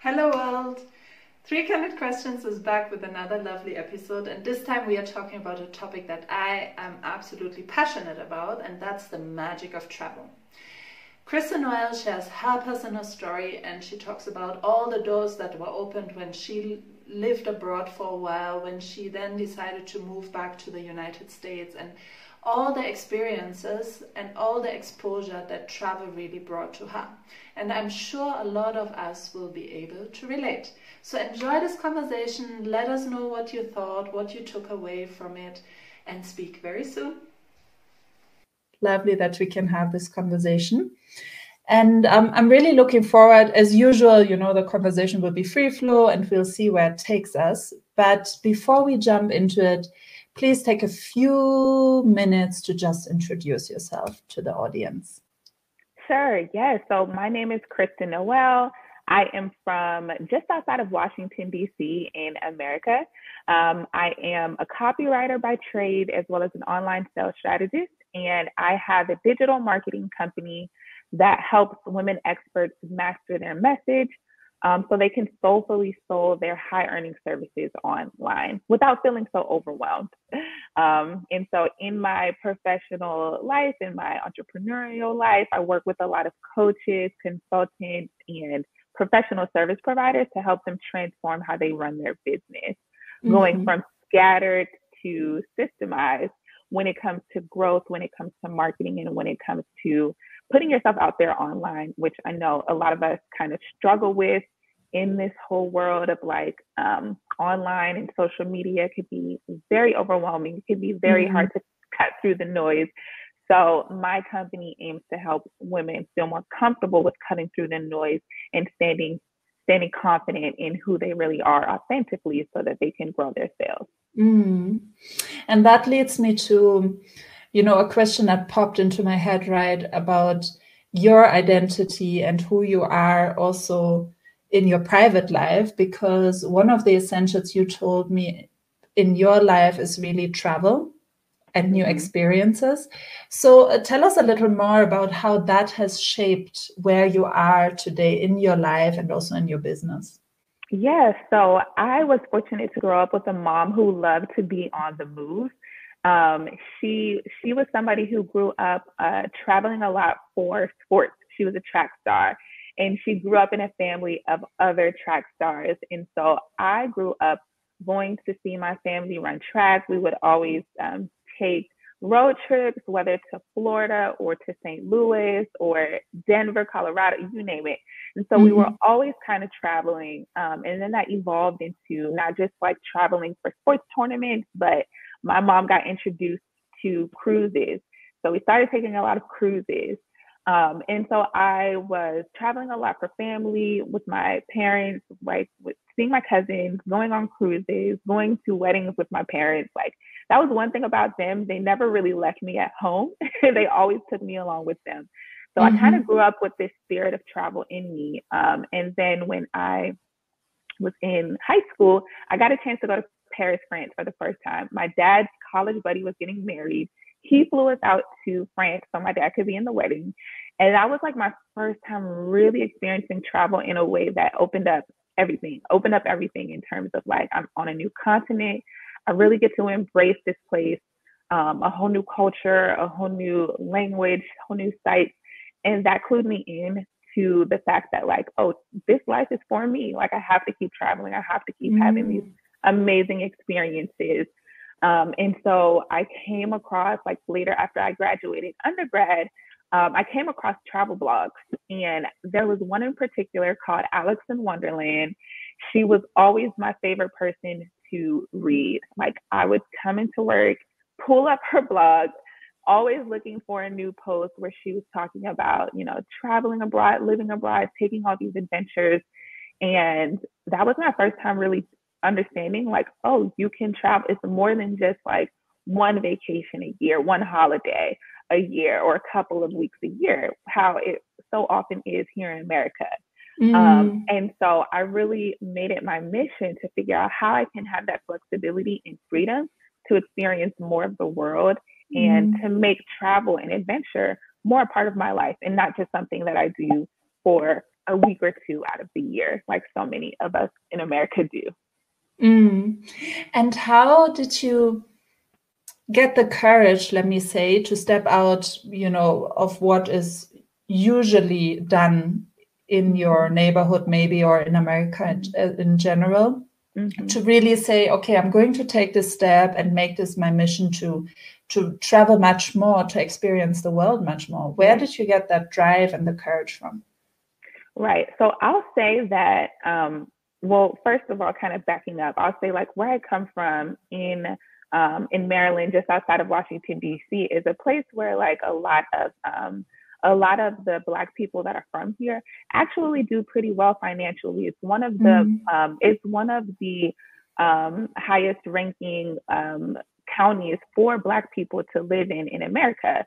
Hello, world. Three Candid Questions is back with another lovely episode, and this time we are talking about a topic that I am absolutely passionate about, and that's the magic of travel. Kristen Noelle shares her personal story, and she talks about all the doors that were opened when she lived abroad for a while, when she then decided to move back to the United States, and all the experiences and all the exposure that travel really brought to her. And I'm sure a lot of us will be able to relate. So enjoy this conversation. Let us know what you thought, what you took away from it, and speak very soon. Lovely that we can have this conversation. And um, I'm really looking forward, as usual, you know, the conversation will be free flow and we'll see where it takes us. But before we jump into it, please take a few minutes to just introduce yourself to the audience. Sure, yes. So my name is Kristen Noelle. I am from just outside of Washington, D.C., in America. Um, I am a copywriter by trade as well as an online sales strategist, and I have a digital marketing company that helps women experts master their message um, so they can soulfully sell their high earning services online without feeling so overwhelmed. Um, and so, in my professional life, in my entrepreneurial life, I work with a lot of coaches, consultants, and professional service providers to help them transform how they run their business, mm-hmm. going from scattered to systemized when it comes to growth, when it comes to marketing, and when it comes to putting yourself out there online, which I know a lot of us kind of struggle with in this whole world of like um, online and social media could be very overwhelming. It can be very mm-hmm. hard to cut through the noise. So my company aims to help women feel more comfortable with cutting through the noise and standing standing confident in who they really are authentically so that they can grow their sales. Mm. And that leads me to you know, a question that popped into my head, right, about your identity and who you are also in your private life, because one of the essentials you told me in your life is really travel and new mm-hmm. experiences. So uh, tell us a little more about how that has shaped where you are today in your life and also in your business. Yes, so I was fortunate to grow up with a mom who loved to be on the move. Um, she she was somebody who grew up uh, traveling a lot for sports. She was a track star, and she grew up in a family of other track stars. And so I grew up going to see my family run track. We would always um, take road trips, whether to Florida or to St. Louis or Denver, Colorado, you name it. And so mm-hmm. we were mm-hmm. always kind of traveling. Um, and then that evolved into not just like traveling for sports tournaments, but my mom got introduced to cruises. So we started taking a lot of cruises. Um, and so I was traveling a lot for family with my parents, like with seeing my cousins, going on cruises, going to weddings with my parents. Like that was one thing about them. They never really left me at home. they always took me along with them. So mm-hmm. I kind of grew up with this spirit of travel in me. Um, and then when I was in high school, I got a chance to go to Paris, France for the first time. My dad's college buddy was getting married. He flew us out to France so my dad could be in the wedding. And that was like my first time really experiencing travel in a way that opened up everything, opened up everything in terms of like I'm on a new continent. I really get to embrace this place, um, a whole new culture, a whole new language, whole new sights. And that clued me in to the fact that like, oh, this life is for me. Like I have to keep traveling. I have to keep mm. having these amazing experiences. Um, and so I came across, like later after I graduated undergrad, um, I came across travel blogs, and there was one in particular called Alex in Wonderland. She was always my favorite person to read. Like I would come into work, pull up her blog, always looking for a new post where she was talking about, you know, traveling abroad, living abroad, taking all these adventures. And that was my first time really understanding like, oh, you can travel. It's more than just like one vacation a year, one holiday a year, or a couple of weeks a year, how it so often is here in America. Um, mm. Um, and so I really made it my mission to figure out how I can have that flexibility and freedom to experience more of the world and mm. to make travel and adventure more a part of my life and not just something that I do for a week or two out of the year, like so many of us in America do. Mm. And how did you get the courage, let me say, to step out, you know, of what is usually done in your neighborhood, maybe, or in America in, in general, mm-hmm. to really say, okay, I'm going to take this step and make this my mission to to travel much more, to experience the world much more. Where did you get that drive and the courage from? Right. So I'll say that, um, well, first of all, kind of backing up, I'll say like where I come from in um, in Maryland, just outside of Washington D.C., is a place where like a lot of um, a lot of the black people that are from here actually do pretty well financially. It's one of the mm-hmm. um, it's one of the um, highest ranking um, counties for black people to live in in America.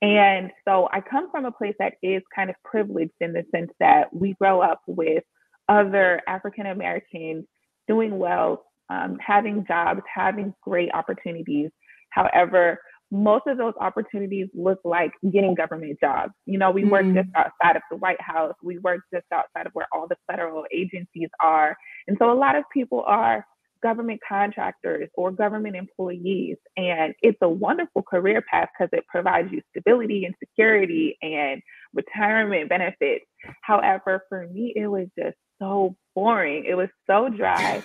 And so I come from a place that is kind of privileged in the sense that we grow up with other African Americans doing well, um, having jobs, having great opportunities. However, most of those opportunities look like getting government jobs. You know, we mm work just outside of the White House, we work just outside of where all the federal agencies are. And so a lot of people are government contractors or government employees. And it's a wonderful career path because it provides you stability and security and retirement benefits. However, for me, it was just so boring. It was so dry.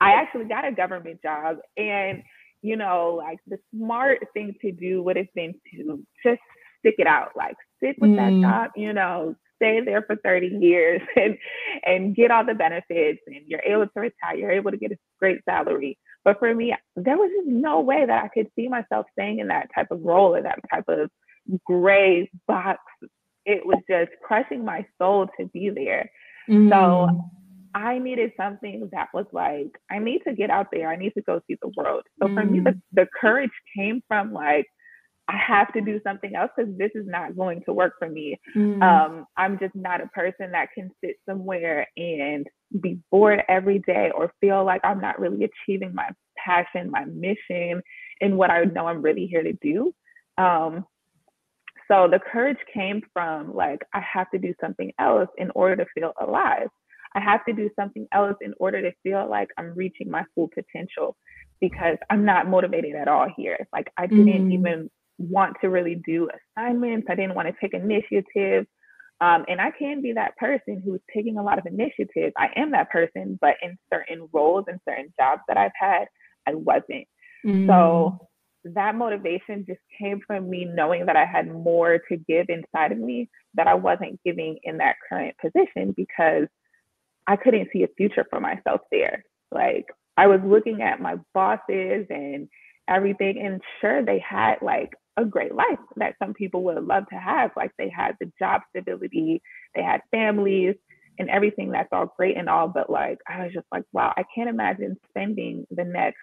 I actually got a government job and you know, like the smart thing to do would have been to just stick it out, like stick with mm. that job, you know, stay there for 30 years and and get all the benefits and you're able to retire, you're able to get a great salary. But for me, there was just no way that I could see myself staying in that type of role or that type of gray box. It was just crushing my soul to be there. Mm. So I needed something that was like, I need to get out there. I need to go see the world. So mm. for me, the, mm. the courage came from like, I have to do something else because this is not going to work for me. Mm. Um, I'm just not a person that can sit somewhere and be bored every day or feel like I'm not really achieving my passion, my mission, and what I know I'm really here to do. Um, so the courage came from like, I have to do something else in order to feel alive. I have to do something else in order to feel like I'm reaching my full potential because I'm not motivated at all here. Like I didn't mm. even want to really do assignments. I didn't want to take initiative. Um, and I can be that person who's taking a lot of initiative. I am that person, but in certain roles and certain jobs that I've had, I wasn't. Mm. So that motivation just came from me knowing that I had more to give inside of me that I wasn't giving in that current position because I couldn't see a future for myself there. Like I was looking at my bosses and everything, and sure, they had like a great life that some people would love to have. Like they had the job stability, they had families and everything that's all great and all. But like, I was just like, wow, I can't imagine spending the next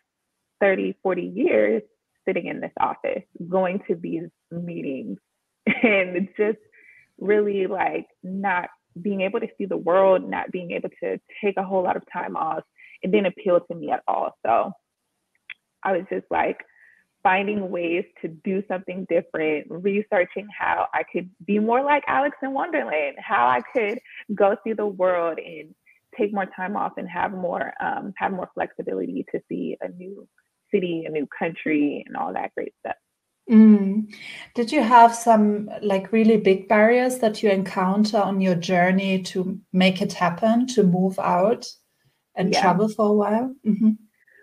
30, 40 years sitting in this office, going to these meetings and just really like not being able to see the world, not being able to take a whole lot of time off, it didn't appeal to me at all. So I was just like finding ways to do something different, researching how I could be more like Alex in Wonderland, how I could go see the world and take more time off and have more um, have more flexibility to see a new city, a new country, and all that great stuff. Mm. Did you have some like really big barriers that you encounter on your journey to make it happen, to move out and yeah. travel for a while? Mm-hmm.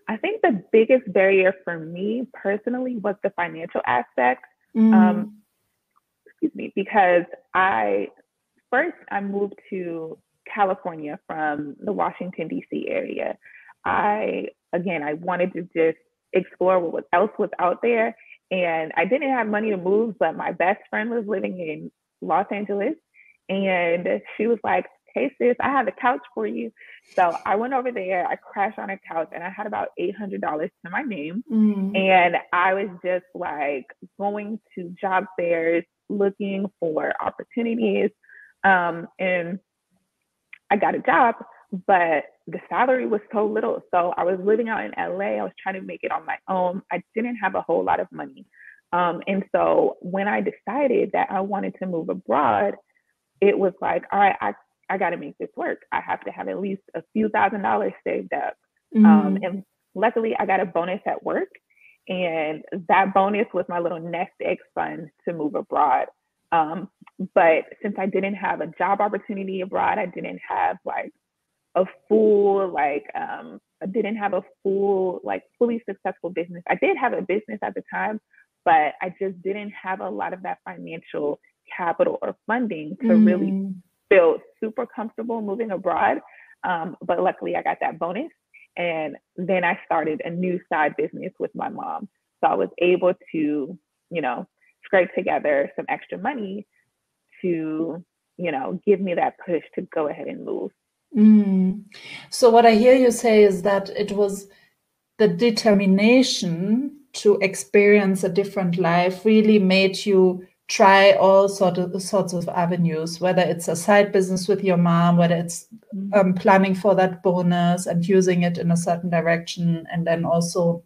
I think the biggest barrier for me personally was the financial aspect. Mm. Um, excuse me, because I first I moved to California from the Washington D.C. area. I again I wanted to just explore what else was out there and I didn't have money to move, but my best friend was living in Los Angeles. And she was like, Hey, sis, I have a couch for you. So I went over there, I crashed on a couch, and I had about $800 to my name. Mm. And I was just like going to job fairs, looking for opportunities. Um, and I got a job, but the salary was so little. So I was living out in LA. I was trying to make it on my own. I didn't have a whole lot of money. Um, and so when I decided that I wanted to move abroad, it was like, all right, I I got to make this work. I have to have at least a few thousand dollars saved up. Um, mm-hmm. Um, and luckily, I got a bonus at work. And that bonus was my little nest egg fund to move abroad. Um, but since I didn't have a job opportunity abroad, I didn't have like a full, like, um, I didn't have a full, like, fully successful business. I did have a business at the time, but I just didn't have a lot of that financial capital or funding to mm. really feel super comfortable moving abroad. Um, but luckily, I got that bonus. And then I started a new side business with my mom. So I was able to, you know, scrape together some extra money to, you know, give me that push to go ahead and move. Mm. So what I hear you say is that it was the determination to experience a different life really made you try all sort of sorts of avenues whether it's a side business with your mom whether it's mm-hmm. um, planning for that bonus and using it in a certain direction and then also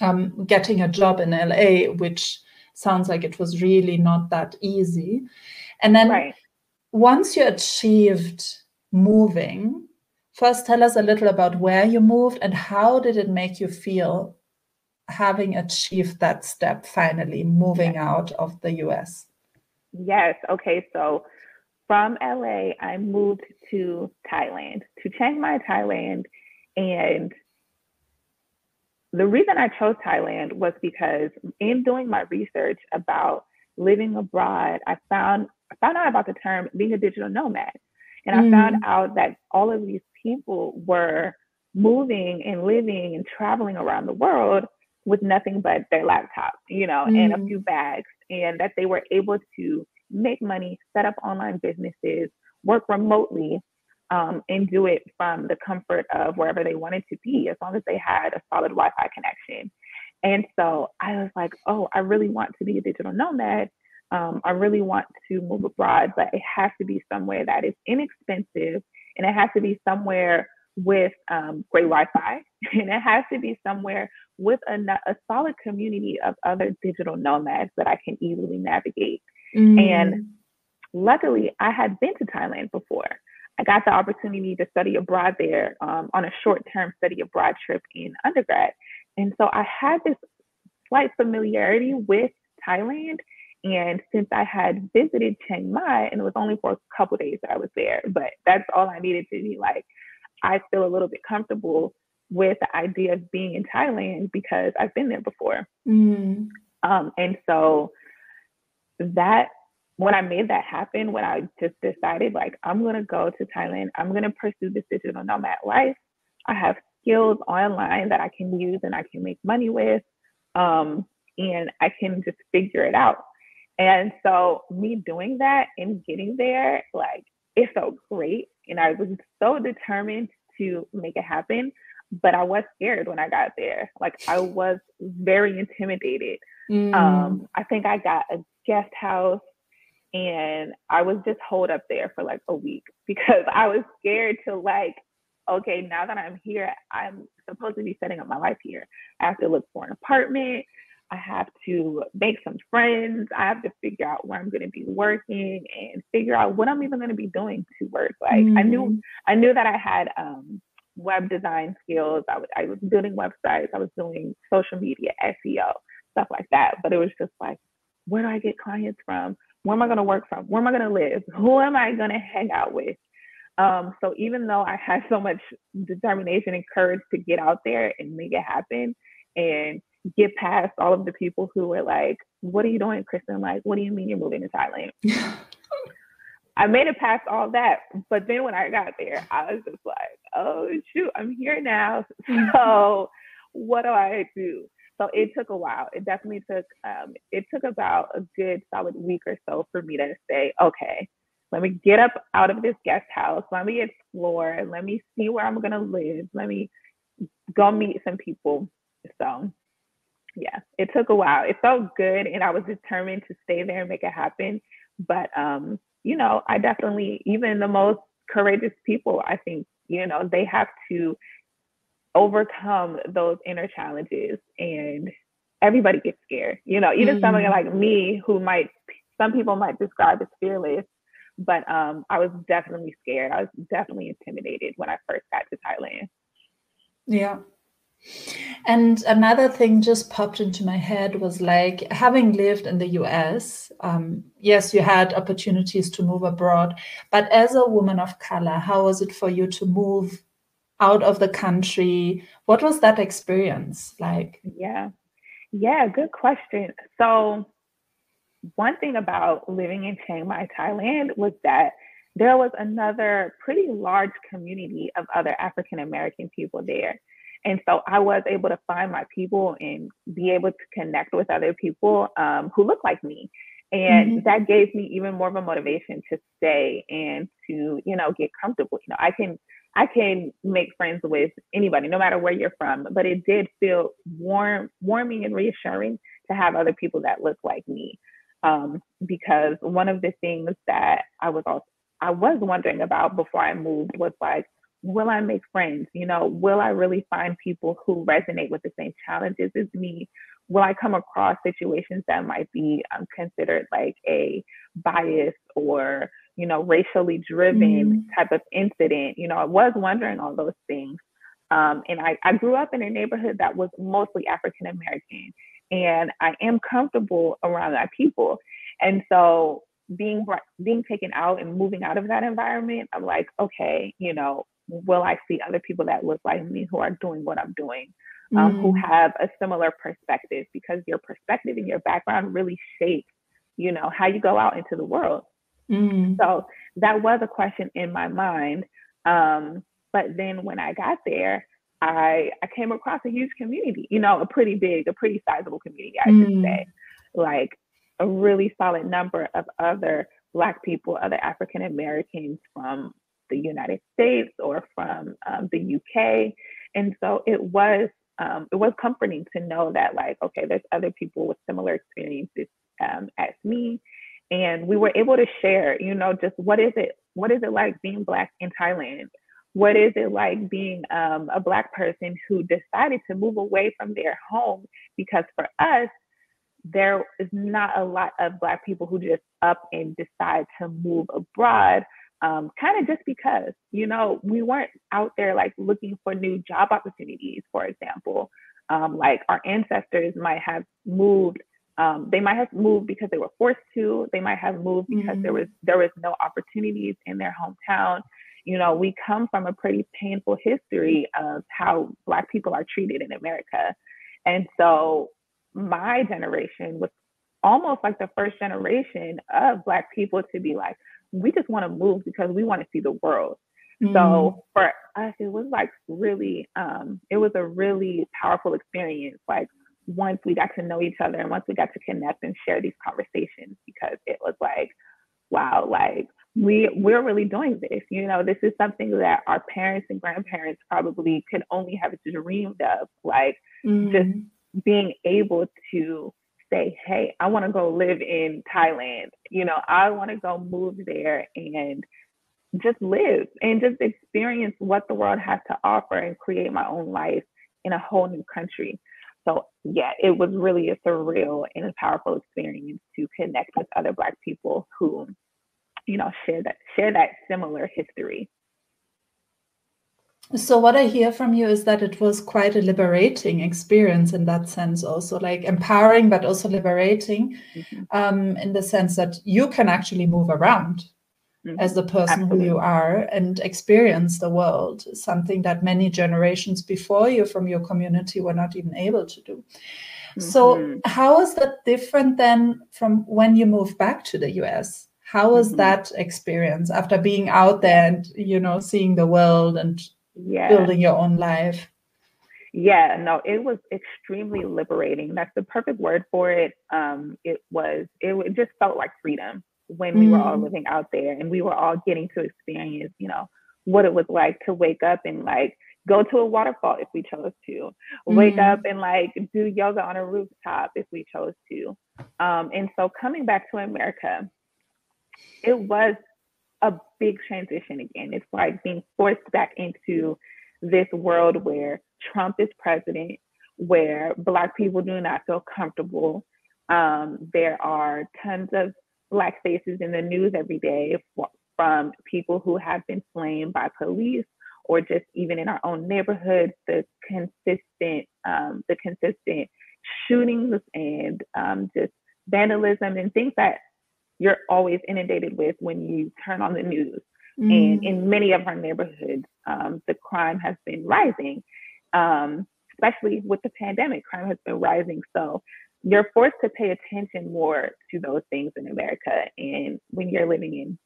um, getting a job in la which sounds like it was really not that easy and then right. once you achieved moving first tell us a little about where you moved and how did it make you feel having achieved that step finally moving out of the US? Yes. Okay. So from LA, I moved to Thailand, to Chiang Mai, Thailand. And the reason I chose Thailand was because in doing my research about living abroad, I found I found out about the term being a digital nomad. And mm. I found mm. out that all of these people were moving and living and traveling around the world with nothing but their laptop, you know, mm. and a mm. few bags, and that they were able to make money, set up online businesses, work remotely, um, and do it from the comfort of wherever they wanted to be, as long as they had a solid Wi Fi connection. And so I was like, oh, I really want to be a digital nomad. Um, I really want to move abroad, but it has to be somewhere that is inexpensive and it has to be somewhere with um, great Wi-Fi, and it has to be somewhere with a, a solid community of other digital nomads that I can easily navigate. Mm. And luckily, I had been to Thailand before. I got the opportunity to study abroad there um, on a short-term study abroad trip in undergrad, and so I had this slight familiarity with Thailand. And since I had visited Chiang Mai, and it was only for a couple days that I was there, but that's all I needed to be like, I feel a little bit comfortable with the idea of being in Thailand because I've been there before. Mm. Um, and so that when I made that happen, when I just decided like I'm gonna go to Thailand, I'm gonna pursue this digital nomad life. I have skills online that I can use and I can make money with, um, and I can just figure it out. And so me doing that and getting there, like it felt great and I was so determined to make it happen. But I was scared when I got there. Like I was very intimidated. Mm. Um, I think I got a guest house and I was just holed up there for like a week because I was scared to like, okay, now that I'm here, I'm supposed to be setting up my life here. I have to look for an apartment. I have to make some friends. I have to figure out where I'm going to be working and figure out what I'm even going to be doing to work. Like mm. I knew, mm. I knew that I had um, web design skills. I was, I was building websites. I was doing social media, SEO, stuff like that. But it was just like, where do I get clients from? Where am I going to work from? Where am I going to live? Who am I going to hang out with? Um, so even though I had so much determination and courage to get out there and make it happen, and get past all of the people who were like, What are you doing, Kristen? Like, what do you mean you're moving to Thailand? I made it past all that. But then when I got there, I was just like, Oh, shoot, I'm here now. So what do I do? So it took a while. It definitely took, um, it took about a good solid week or so for me to say, okay, let me get up out of this guest house. Let me explore. Let me see where I'm going to live. Let me go meet some people. So yeah, it took a while. It felt good and I was determined to stay there and make it happen. But um, you know, I definitely even the most courageous people, I think, you know, they have to overcome those inner challenges and everybody gets scared. You know, even mm-hmm. somebody like me who might some people might describe as fearless, But um, I was definitely scared. I was definitely intimidated when I first got to Thailand. Yeah. And another thing just popped into my head was like having lived in the US, um, yes, you had opportunities to move abroad, but as a woman of color, how was it for you to move out of the country? What was that experience like? Yeah, yeah, good question. So, one thing about living in Chiang Mai, Thailand was that there was another pretty large community of other African American people there. And so I was able to find my people and be able to connect with other people um, who look like me. And mm-hmm. that gave me even more of a motivation to stay and to, you know, get comfortable. You know, I can I can make friends with anybody, no matter where you're from. But it did feel warm, warming and reassuring to have other people that look like me. Um, because one of the things that I was also I was wondering about before I moved was like, will I make friends? You know, will I really find people who resonate with the same challenges as me? Will I come across situations that might be um, considered like a bias or, you know, racially driven mm. type of incident? You know, I was wondering all those things. Um, and I, I grew up in a neighborhood that was mostly African American, and I am comfortable around that people. And so being being taken out and moving out of that environment, I'm like, okay, you know, will I see other people that look like me who are doing what I'm doing, um, mm. who have a similar perspective? Because your perspective and your background really shapes, you know, how you go out into the world. Mm. So that was a question in my mind. Um, but then when I got there, I I came across a huge community, you know, a pretty big, a pretty sizable community, I mm. should say, like a really solid number of other Black people, other African Americans from the United States or from um, the UK. And so it was um, it was comforting to know that like okay, there's other people with similar experiences um, as me, and we were able to share. You know, just what is it what is it like being black in Thailand? What is it like being um, a black person who decided to move away from their home? Because for us, there is not a lot of black people who just up and decide to move abroad um, kind of just because, you know, we weren't out there like looking for new job opportunities, for example. Um, like our ancestors might have moved, um, they might have moved because they were forced to. They might have moved because mm-hmm. there was there was no opportunities in their hometown. You know, we come from a pretty painful history of how Black people are treated in America, and so my generation was almost like the first generation of Black people to be like, we just want to move because we want to see the world. Mm. So for us, it was like really, um, it was a really powerful experience. Like once we got to know each other and once we got to connect and share these conversations, because it was like, wow, like we we're really doing this. You know, this is something that our parents and grandparents probably could only have dreamed of. Like mm. just being able to say, hey, I want to go live in Thailand. You know, I want to go move there and just live and just experience what the world has to offer and create my own life in a whole new country. So yeah, it was really a surreal and a powerful experience to connect with other Black people who, you know, share that share that similar history. So what I hear from you is that it was quite a liberating experience in that sense, also like empowering, but also liberating, mm-hmm. um, in the sense that you can actually move around mm-hmm. as the person Absolutely. who you are and experience the world, something that many generations before you from your community were not even able to do. Mm-hmm. So how is that different then from when you moved back to the US? How was mm-hmm. that experience after being out there and you know seeing the world and yeah. building your own life. Yeah, no, it was extremely liberating. That's the perfect word for it. Um, it was, it, it just felt like freedom when we mm. were all mm. living out there and we were all getting to experience, you know, what it was like to wake up and like go to a waterfall if we chose to, wake mm. up and like do yoga on a rooftop if we chose to. Um, and so coming back to America, it was a big transition again. It's like being forced back into this world where Trump is president, where Black people do not feel comfortable. Um, there are tons of black faces in the news every day from people who have been slain by police or just even in our own neighborhoods, the consistent, um, the consistent shootings and um, just vandalism and things that you're always inundated with when you turn on the news. Mm. And in many of our neighborhoods, um, the crime has been rising, um, especially with the pandemic. Crime has been rising. So you're forced to pay attention more to those things in America. And when you're living in,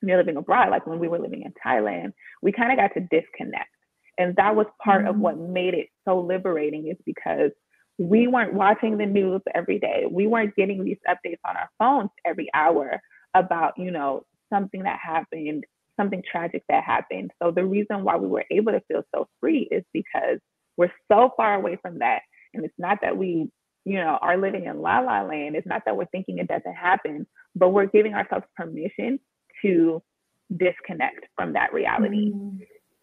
when you're living abroad, like when we were living in Thailand, we kind of got to disconnect. And that was part mm. of what made it so liberating, is because we weren't watching the news every day. We weren't getting these updates on our phones every hour about, you know, something that happened, something tragic that happened. So the reason why we were able to feel so free is because we're so far away from that. And it's not that we, you know, are living in la la land. It's not that we're thinking it doesn't happen, but we're giving ourselves permission to disconnect from that reality. Mm.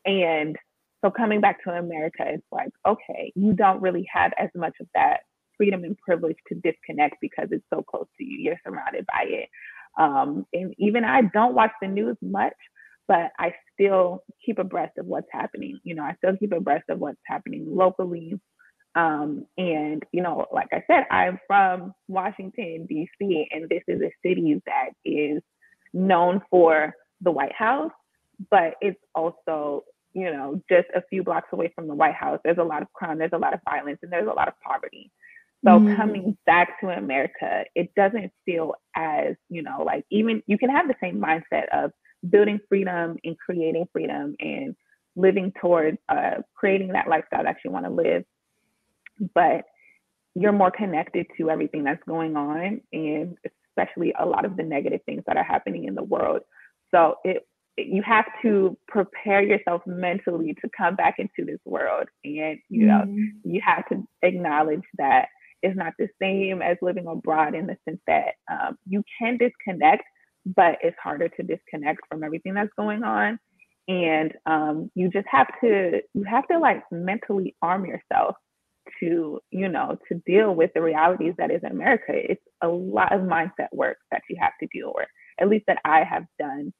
And so coming back to America, it's like, okay, you don't really have as much of that freedom and privilege to disconnect because it's so close to you. You're surrounded by it. Um, and even I don't watch the news much, but I still keep abreast of what's happening. You know, I still keep abreast of what's happening locally. Um, and, you know, like I said, I'm from Washington, D.C., and this is a city that is known for the White House, but it's also you know, just a few blocks away from the White House, there's a lot of crime, there's a lot of violence, and there's a lot of poverty. So mm. coming back to America, it doesn't feel as, you know, like even you can have the same mindset of building freedom and creating freedom and living towards uh, creating that lifestyle that you want to live. But you're more connected to everything that's going on and especially a lot of the negative things that are happening in the world. So it you have to prepare yourself mentally to come back into this world. And you know mm. you have to acknowledge that it's not the same as living abroad in the sense that um, you can disconnect but it's harder to disconnect from everything that's going on. And um, you just have to you have to like mentally arm yourself to you know to deal with the realities that is america. It's a lot of mindset work that you have to deal with at least that i have done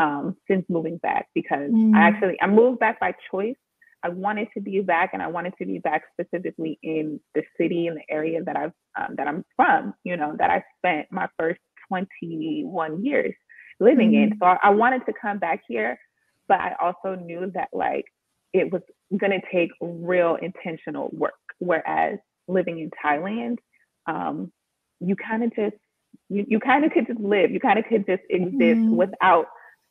um, since moving back because mm. I actually I moved back by choice. I wanted to be back, and I wanted to be back specifically in the city and the area that I've um, that I'm from. You know that I spent my first 21 years living mm. in. So I, I wanted to come back here, but I also knew that like it was going to take real intentional work. Whereas living in Thailand, um, you kind of just you, you kind of could just live. You kind of could just exist mm. without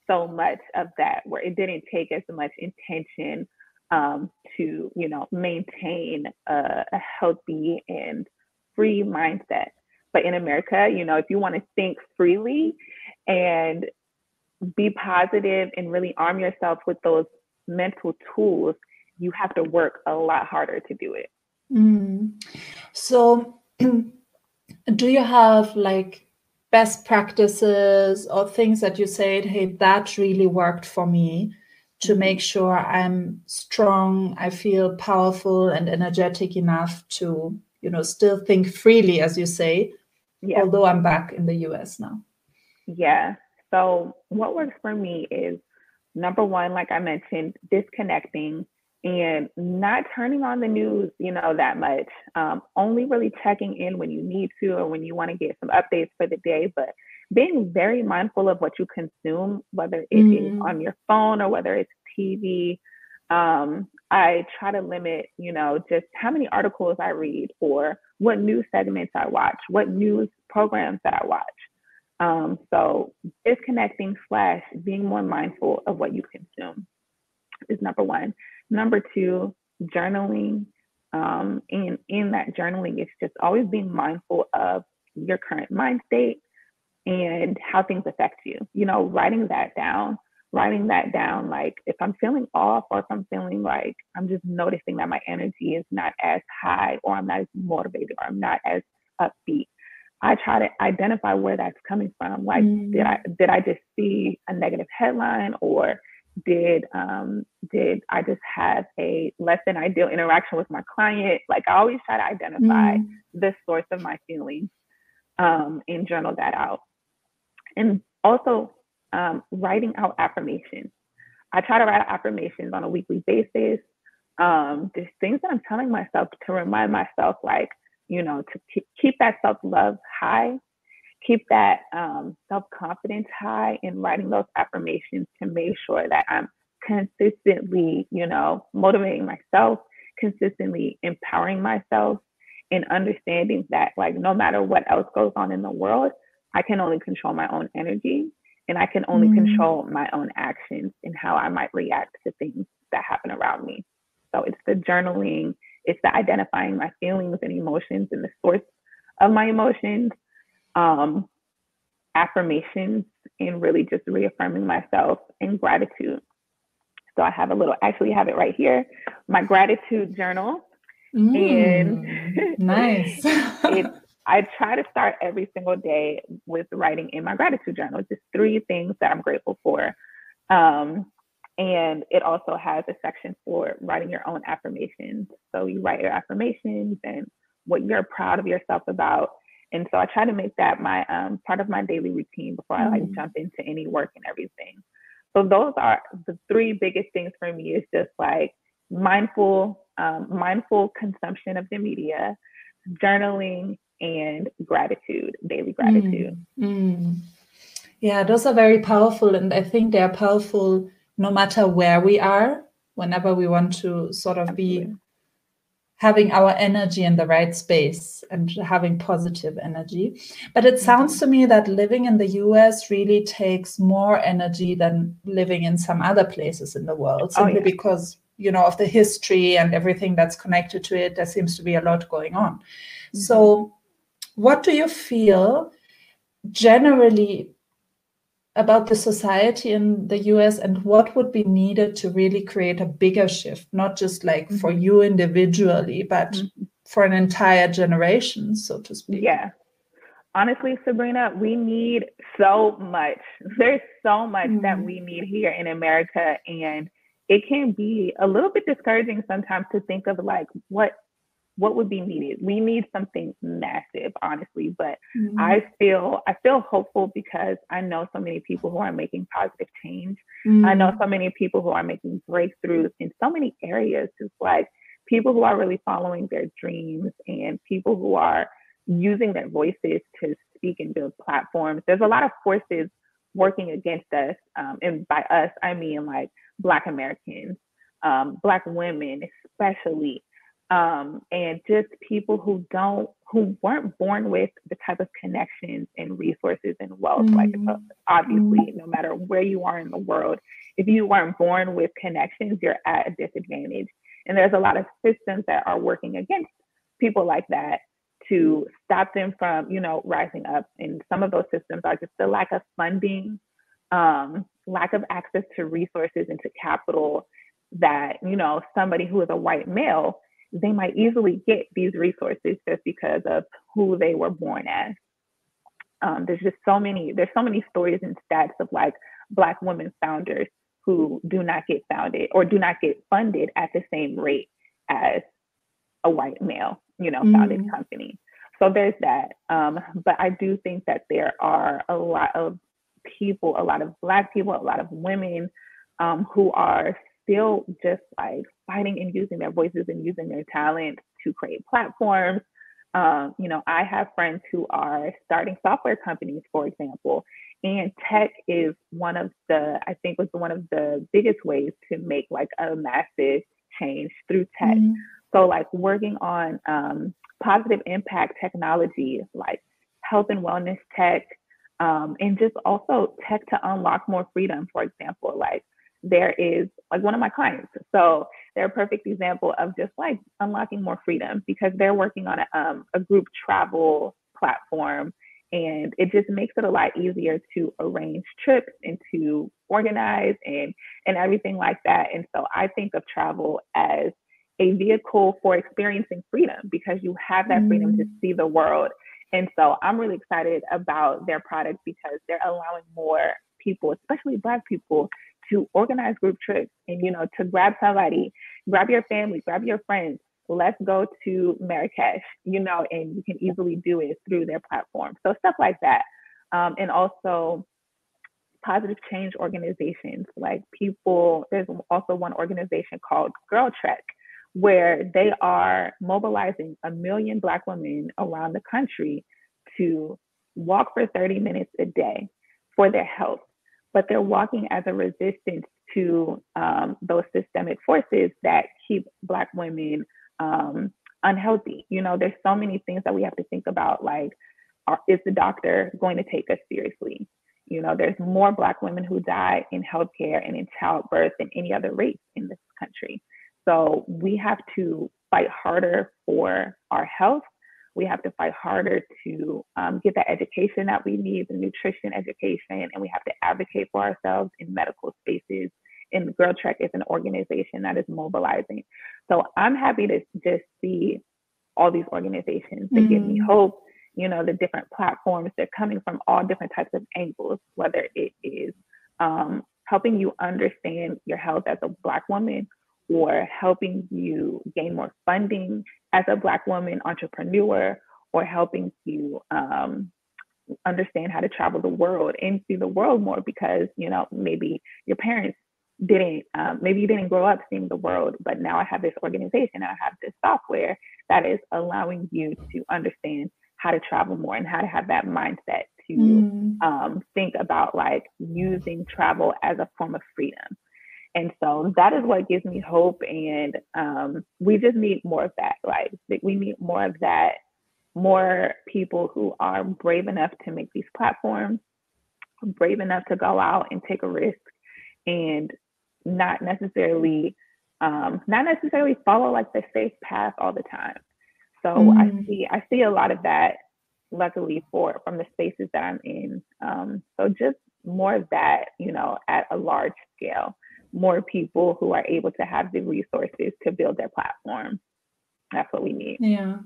so much of that where it didn't take as much intention um, to you know maintain a, a healthy and free mindset but in america you know if you want to think freely and be positive and really arm yourself with those mental tools you have to work a lot harder to do it mm. so do you have like best practices or things that you said, hey, that really worked for me to mm-hmm. make sure I'm strong, I feel powerful and energetic enough to, you know, still think freely, as you say, yeah. although I'm back in the US now? Yeah. So, what works for me is number one, like I mentioned, disconnecting and not turning on the news, you know, that much. Um, only really checking in when you need to or when you want to get some updates for the day, but being very mindful of what you consume, whether it mm. is on your phone or whether it's TV. Um, I try to limit, you know, just how many articles I read or what news segments I watch, what news programs that I watch. Um, so disconnecting slash being more mindful of what you consume is number one. Number two, journaling. Um, and in that journaling, it's just always being mindful of your current mind state and how things affect you. You know, writing that down, writing that down, like if I'm feeling off or if I'm feeling like I'm just noticing that my energy is not as high or I'm not as motivated or I'm not as upbeat. I try to identify where that's coming from. Like, mm. did I did I just see a negative headline or did um, did I just have a less than ideal interaction with my client? Like I always try to identify mm. the source of my feelings um, and journal that out. and also um, writing out affirmations. I try to write affirmations on a weekly basis. Um, there's things that I'm telling myself to remind myself, like, you know, to keep that self love high, keep that um, self confidence high in writing those affirmations to make sure that I'm consistently, you know, motivating myself, consistently empowering myself, and understanding that, like, no matter what else goes on in the world, I can only control my own energy and I can only mm-hmm. control my own actions and how I might react to things that happen around me. So it's the journaling, it's the identifying my feelings and emotions and the source of my emotions, um, affirmations, and really just reaffirming myself and gratitude. So I have a little, actually have it right here, my gratitude journal. Mm, and nice. it, I try to start every single day with writing in my gratitude journal, just three things that I'm grateful for. Um, and it also has a section for writing your own affirmations. So you write your affirmations and what you're proud of yourself about. And so I try to make that my um, part of my daily routine before. I like mm. jump into any work and everything. So those are the three biggest things for me is just like mindful, um, mindful consumption of the media, journaling, and gratitude, daily gratitude. Mm, mm. Yeah, those are very powerful. And I think they are powerful no matter where we are, whenever we want to sort of Absolutely. be having our energy in the right space and having positive energy. But it sounds to me that living in the US really takes more energy than living in some other places in the world, oh, simply oh, yeah. because you know of the history and everything that's connected to it. There seems to be a lot going on. Mm-hmm. So what do you feel generally about the society in the US and what would be needed to really create a bigger shift, not just like mm-hmm. for you individually, but mm-hmm. for an entire generation, so to speak? Yeah. Honestly, Sabrina, we need so much. There's so much mm-hmm. that we need here in America. And it can be a little bit discouraging sometimes to think of like what what would be needed we need something massive honestly but mm-hmm. i feel i feel hopeful because i know so many people who are making positive change mm-hmm. i know mm-hmm. so many people who are making breakthroughs in so many areas just like people who are really following their dreams and people who are using their voices to speak and build platforms there's a lot of forces working against us um, and by us i mean like black americans um, black women especially um, and just people who don't who weren't born with the type of connections and resources and wealth mm-hmm. like obviously no matter where you are in the world if you weren't born with connections you're at a disadvantage. And there's a lot of systems that are working against people like that to stop them from you know rising up. And some of those systems are just the lack of funding um, lack of access to resources and to capital that you know somebody who is a white male they might easily get these resources just because of who they were born as. Um, there's just so many, there's so many stories and stats of like Black women founders who do not get founded or do not get funded at the same rate as a white male, you know, founded mm. company. So there's that. Um, but I do think that there are a lot of people, a lot of Black people, a lot of women um, who are still just like fighting and using their voices and using their talent to create platforms. Um, you know, I have friends who are starting software companies, for example, and tech is one of the, I think, was one of the biggest ways to make like a massive change through tech. Mm-hmm. So, like working on um, positive impact technology, like health and wellness tech, um, and just also tech to unlock more freedom, for example, like there is like one of my clients. So they're a perfect example of just like unlocking more freedom because they're working on a, um, a group travel platform and it just makes it a lot easier to arrange trips and to organize and and everything like that and so i think of travel as a vehicle for experiencing freedom because you have that freedom to mm. see the world and so i'm really excited about their product because they're allowing more people especially black people to organize group trips and, you know, to grab somebody, grab your family, grab your friends, let's go to Marrakesh, you know, and you can easily do it through their platform. So stuff like that. um, and also positive change organizations like people there's also one organization called girl trek where they are mobilizing a million black women around the country to walk for 30 minutes a day for their health but they're walking as a resistance to um, those systemic forces that keep black women um, unhealthy you know there's so many things that we have to think about like are, is the doctor going to take us seriously you know, there's more Black women who die in healthcare and in childbirth than any other race in this country. So we have to fight harder for our health. We have to fight harder to um, get the education that we need, the nutrition education, and we have to advocate for ourselves in medical spaces. And GirlTrek is an organization that is mobilizing. So I'm happy to just see all these organizations that mm-hmm. give me mm. hope you know, the different platforms. They're coming from all different types of angles, whether it is um, helping you understand your health as a Black woman or helping you gain more funding as a Black woman entrepreneur or helping you um, understand how to travel the world and see the world more because, you know, maybe your parents didn't um, maybe you didn't grow up seeing the world but now i have this organization and i have this software that is allowing you to understand how to travel more and how to have that mindset to mm. um, think about like using travel as a form of freedom. And so that is what gives me hope. And um, we just need more of that. Like we need more of that, more people who are brave enough to make these platforms, brave enough to go out and take a risk and not necessarily um, not necessarily follow like the safe path all the time. So mm. I see I see a lot of that luckily for from the spaces that I'm in. Um, so just more of that, you know, at a large scale, more people who are able to have the resources to build their platform. That's what we need. Yeah.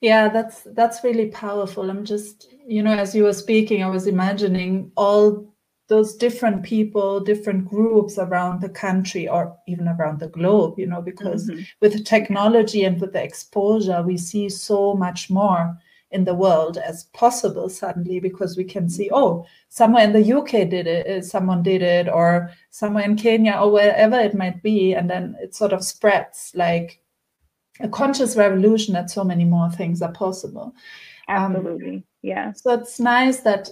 Yeah, that's that's really powerful. I'm just, you know, as you were speaking, I was imagining all those different people, different groups around the country or even around the globe, you know, because mm-hmm. with technology and with the exposure, we see so much more in the world as possible suddenly because we can see, oh, somewhere in the UK did it, uh, someone did it, or somewhere in Kenya or wherever it might be. And then it sort of spreads like a conscious revolution that so many more things are possible. Um, Absolutely. Um, yeah. So it's nice that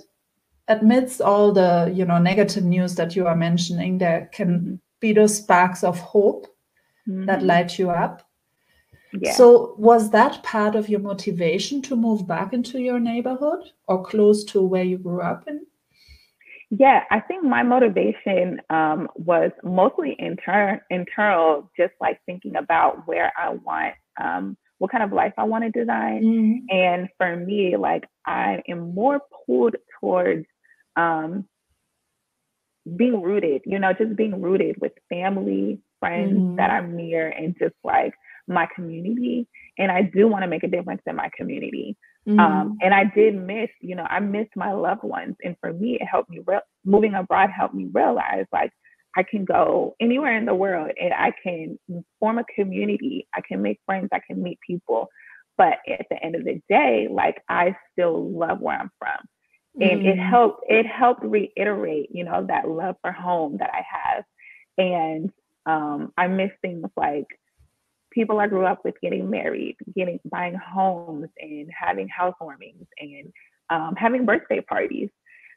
amidst all the you know negative news that you are mentioning there can mm-hmm. be those sparks of hope mm-hmm. that light you up yeah. so was that part of your motivation to move back into your neighborhood or close to where you grew up in yeah i think my motivation um, was mostly inter- internal just like thinking about where i want um, what kind of life i want to design mm-hmm. and for me like i am more pulled towards um, being rooted, you know, just being rooted with family, friends mm-hmm. that I'm near, and just like my community. And I do want to make a difference in my community. Um, mm-hmm. Um, and I did miss, you know, I missed my loved ones. And for me, it helped me, re- moving abroad helped me realize like I can go anywhere in the world and I can form a community. I can make friends. I can meet people. But at the end of the day, like I still love where I'm from and mm. it helped it helped reiterate you know that love for home that i have and um, i miss things like people i grew up with getting married getting buying homes and having housewarmings and um, having birthday parties.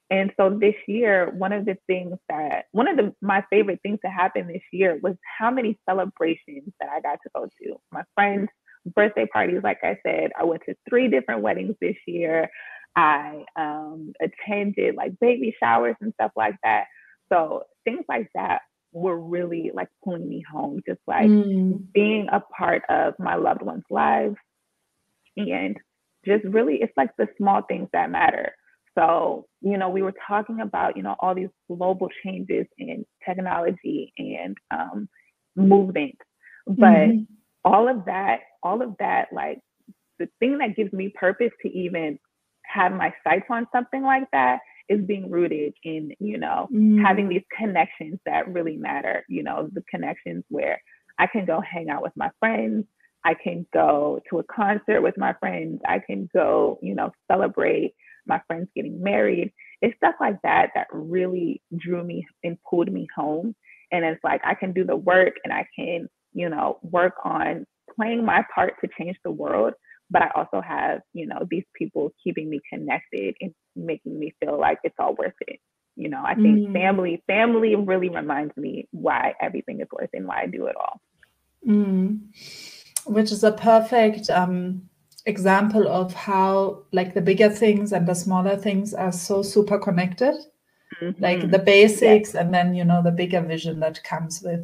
And so this year one of the things that one of the my favorite things to happen this year was how many celebrations that i got to go to. My friends birthday parties like i said i went to three different weddings this year. I um, attended like baby showers and stuff like that. So things like that were really like pulling me home, just like mm. being a part of my loved ones' lives. And just really, it's like the small things that matter. So, you know, we were talking about, you know, all these global changes in technology and um, movement, but mm-hmm. all of that, all of that, like the thing that gives me purpose to even have my sights on something like that is being rooted in, you know, mm. having these connections that really matter, you know, the connections where I can go hang out with my friends, I can go to a concert with my friends, I can go, you know, celebrate my friends getting married. It's stuff like that that really drew me and pulled me home. And it's like I can do the work and I can, you know, work on playing my part to change the world. But I also have, you know, these people keeping me connected and making me feel like it's all worth it. You know, I think mm. family, family really reminds me why everything is worth it and why I do it all. Mm. Which is a perfect um, example of how like the bigger things and the smaller things are so super connected mm-hmm. like the basics and then you know the bigger vision that comes with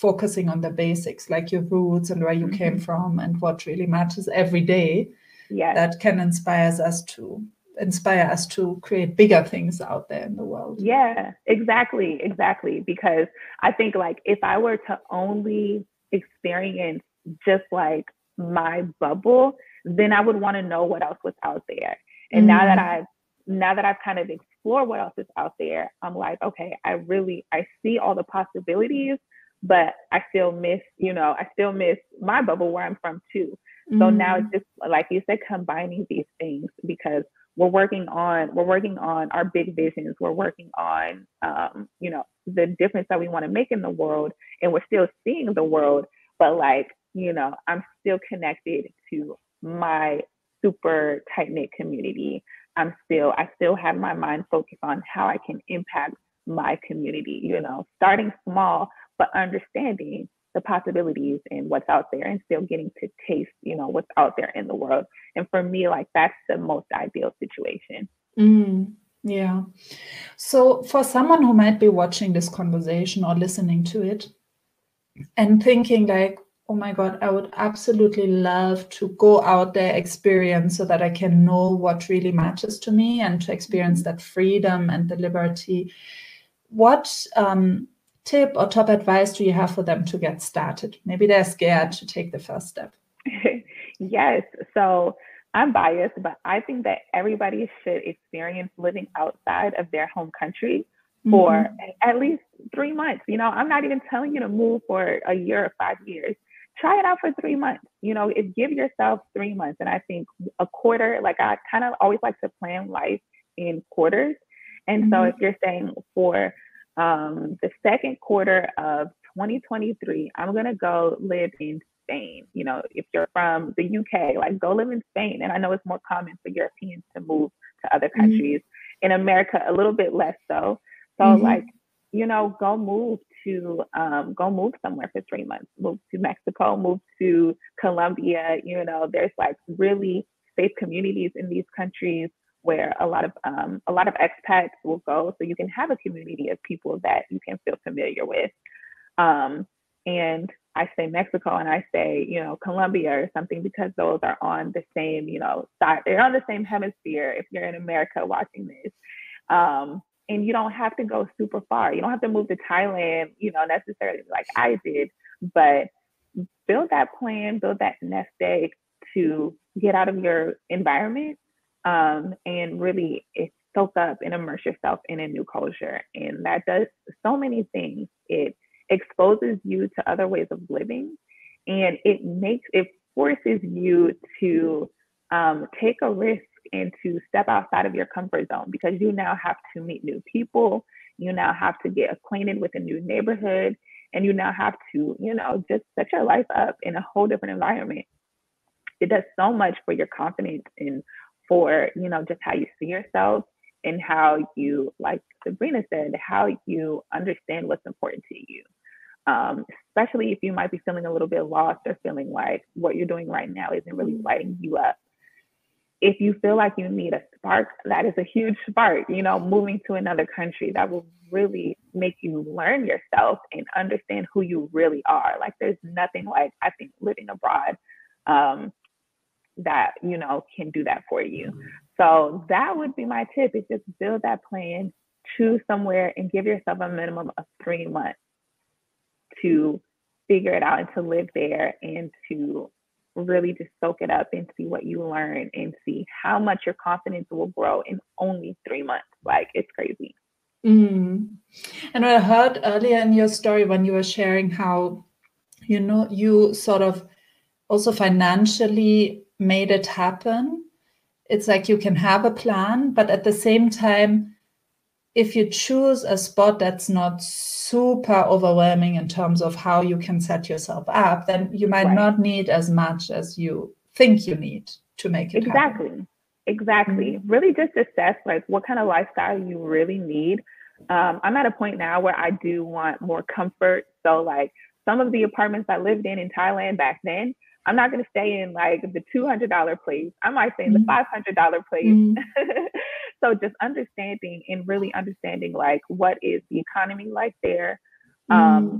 focusing on the basics like your roots and where you mm-hmm. came from and what really matters every day yeah that can inspire us to inspire us to create bigger things out there in the world yeah exactly exactly because i think like if i were to only experience just like my bubble then I would want to know what else was out there. And mm-hmm. now that mm. I've now that I've kind of explored what else is out there, I'm like, okay, I really I see all the possibilities, but I still miss, you know, I still miss my bubble where I'm from too. Mm-hmm. So now it's mm. just like you said, combining these things because we're working on we're working on our big visions. We're working on um, you know, the difference that we want to make in the world, and we're still seeing the world, but like you know, I'm still connected to my super tight knit community, I'm still, I still have my mind focused on how I can impact my community, you know, starting small, but understanding the possibilities and what's out there and still getting to taste, you know, what's out there in the world. And for me, like that's the most ideal situation. Mm, yeah. So for someone who might be watching this conversation or listening to it and thinking like, oh my god i would absolutely love to go out there experience so that i can know what really matters to me and to experience that freedom and the liberty what um, tip or top advice do you have for them to get started maybe they're scared to take the first step yes so i'm biased but i think that everybody should experience living outside of their home country for mm-hmm. at least three months. You know, I'm not even telling you to move for a year or five years try it out for three months. You know, if give yourself three months. And I think a quarter, like I kind of always like to plan life in quarters. And mm-hmm. so if you're saying for um, the second quarter of 2023, I'm going to go live in Spain. You know, if you're from the UK, like go live in Spain. And I know it's more common for Europeans to move to other mm-hmm. countries. Mm-hmm. In America, a little bit less so. So, mm-hmm. like, you know, go move to um, go move somewhere for three months, move to Mexico, move to Colombia. You know, there's like really safe communities in these countries where a lot of um, a lot of expats will go, so you can have a community of people that you can feel familiar with. Um, and I say Mexico and I say, you know, Colombia or something because those are on the same, you know, side. They're on the same hemisphere. If you're in America watching this, um, and you don't have to go super far. You don't have to move to Thailand, you know, necessarily like I did, but build that plan, build that nest egg to get out of your environment um, and really soak up and immerse yourself in a new culture. And that does so many things. It exposes you to other ways of living and it makes, it forces you to um, take a risk and to step outside of your comfort zone because you now have to meet new people. You now have to get acquainted with a new neighborhood and you now have to, you know, just set your life up in a whole different environment. It does so much for your confidence and for, you know, just how you see yourself and how you, like Sabrina said, how you understand what's important to you. Um, especially if you might be feeling a little bit lost or feeling like what you're doing right now isn't really lighting you up if you feel like you need a spark, that is a huge spark. You know, moving to another country that will really make you learn yourself and understand who you really are. Like, there's nothing like I think living abroad um, that you know can do that for you. So that would be my tip: is just build that plan, choose somewhere, and give yourself a minimum of three months to figure it out and to live there and to really just soak it up and see what you learn and see how much your confidence will grow in only three months. Like it's crazy. Mm. And I heard earlier in your story when you were sharing how, you know, you sort of also financially made it happen. it's like you can have a plan, but at the same time, if you choose a spot that's not super overwhelming in terms of how you can set yourself up, then you might right. not need as much as you think you need to make it exactly. Happen. Exactly. Mm-hmm. Really just assess like what kind of lifestyle you really need. Um, I'm at a point now where I do want more comfort. So like some of the apartments I lived in in Thailand back then, I'm not going to stay in like the $200 place. I might stay in mm-hmm. the $500 place. Mm-hmm. so just understanding and really understanding like what is the economy like there. Um, mm-hmm.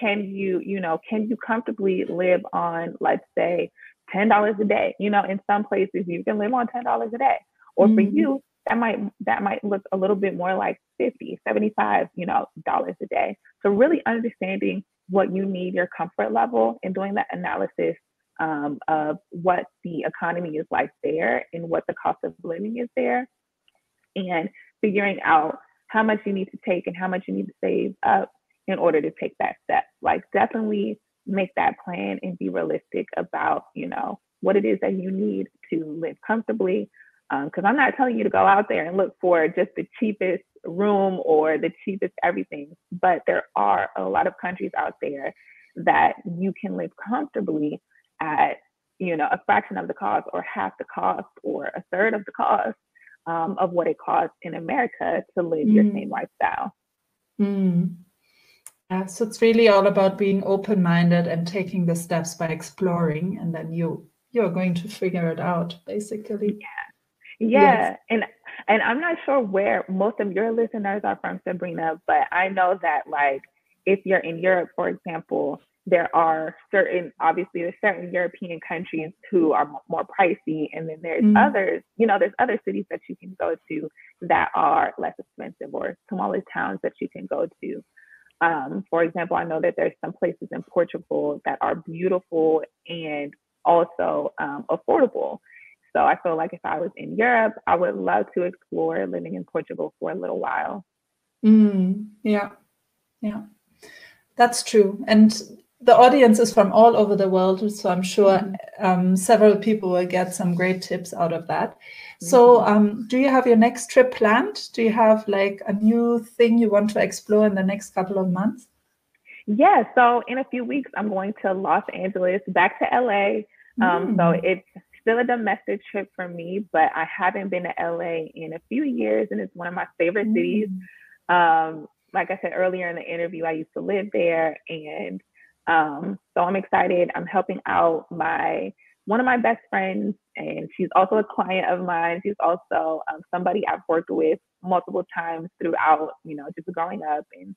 can you, you know, can you comfortably live on, let's say, $10 a day? You know, in some places you can live on $10 a day. Or for mm-hmm. you, that might that might look a little bit more like 50 75 you know dollars a day so really understanding what you need your comfort level and doing that analysis um, of what the economy is like there and what the cost of living is there, and figuring out how much you need to take and how much you need to save up in order to take that step. Like definitely make that plan and be realistic about, you know, what it is that you need to live comfortably. Because um, I'm not telling you to go out there and look for just the cheapest room or the cheapest everything, but there are a lot of countries out there that you can live comfortably at you know a fraction of the cost or half the cost or a third of the cost um, of what it costs in America to live mm. your same lifestyle. Mm. Yeah, so it's really all about being open-minded and taking the steps by exploring, and then you you're going to figure it out, basically. Yeah, yeah, yes. and and I'm not sure where most of your listeners are from, Sabrina, but I know that like if you're in Europe, for example, there are certain obviously there's certain european countries who are more pricey and then there's mm others you know there's other cities that you can go to that are less expensive or smaller towns that you can go to. Um, for example i know that there's some places in portugal that are beautiful and also um, affordable. So i feel like if i was in europe i would love to explore living in portugal for a little while. Mm, yeah. Yeah. That's true. And the audience is from all over the world, so I'm sure mm-hmm. um, several people will get some great tips out of that. Mm-hmm. So, um, do you have your next trip planned? Do you have like a new thing you want to explore in the next couple of months? Yeah, so in a few weeks, I'm going to Los Angeles, back to LA. Um, mm. So it's still a domestic trip for me, but I haven't been to LA in a few years, and it's one of my favorite mm. cities. Um, like I said earlier in the interview, I used to live there, and um, so I'm excited. I'm helping out my one of my best friends, and she's also a client of mine. She's also um, somebody I've worked with multiple times throughout, you know, just growing up. And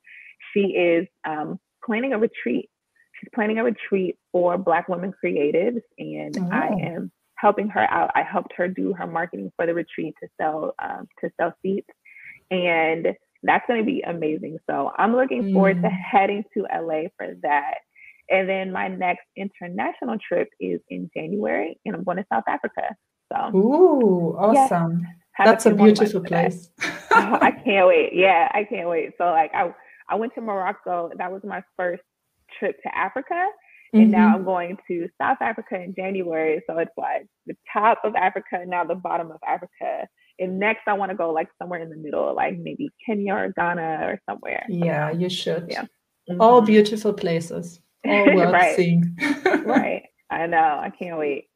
she is um, planning a retreat. She's planning a retreat for Black women creatives, and oh. I am helping her out. I helped her do her marketing for the retreat to sell um, to sell seats, and that's going to be amazing. So I'm looking mm. forward to mm. heading to LA for that. And then my next international trip is in January, and I'm going to South Africa. So, ooh, awesome! That's a beautiful place. oh, I can't wait. Yeah, I can't wait. So, like, I I went to Morocco. That was my first trip to Africa, and mm-hmm. now I'm going to South Africa in January. So it's like the top of Africa, now the bottom of Africa. And next, I want to go like somewhere in the middle, like maybe Kenya or Ghana or somewhere. Yeah, you should. Yeah. Mm-hmm. All beautiful places. Oh, All worth right. seeing. right. I know. I can't wait.